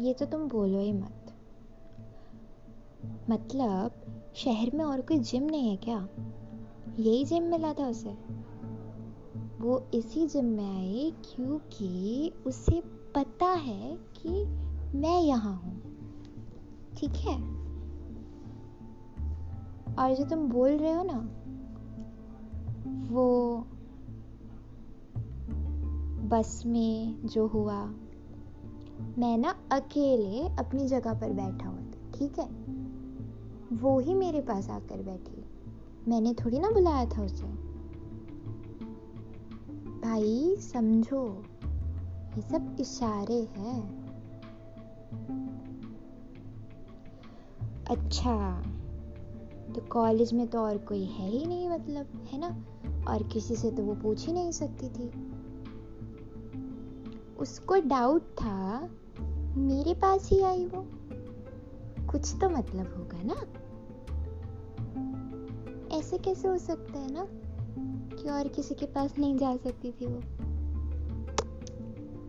ये तो तुम बोलो ही मत। मतलब शहर में और कोई जिम नहीं है क्या? यही जिम मिला था उसे? वो इसी जिम में आई क्योंकि उसे पता है कि मैं यहाँ हूँ। ठीक है? और जो तुम बोल रहे हो ना बस में जो हुआ, मैं ना अकेले अपनी जगह पर बैठा हुआ था, ठीक है? वो ही मेरे पास आकर बैठी। मैंने थोड़ी ना बुलाया था उसे। भाई, समझो, ये सब इशारे हैं। अच्छा तो कॉलेज में तो और कोई है ही नहीं मतलब है ना? और किसी से तो वो पूछ ही नहीं सकती थी। उसको डाउट था, मेरे पास ही आई वो। कुछ तो मतलब होगा ना? ऐसे कैसे हो सकता है ना कि और किसी के पास नहीं जा सकती थी वो?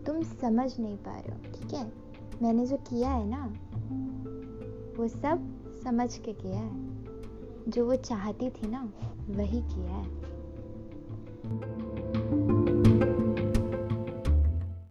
तुम समझ नहीं पा रहे हो, ठीक है? मैंने जो किया है ना, वो सब समझ के किया है। जो वो चाहती थी ना, वही किया है।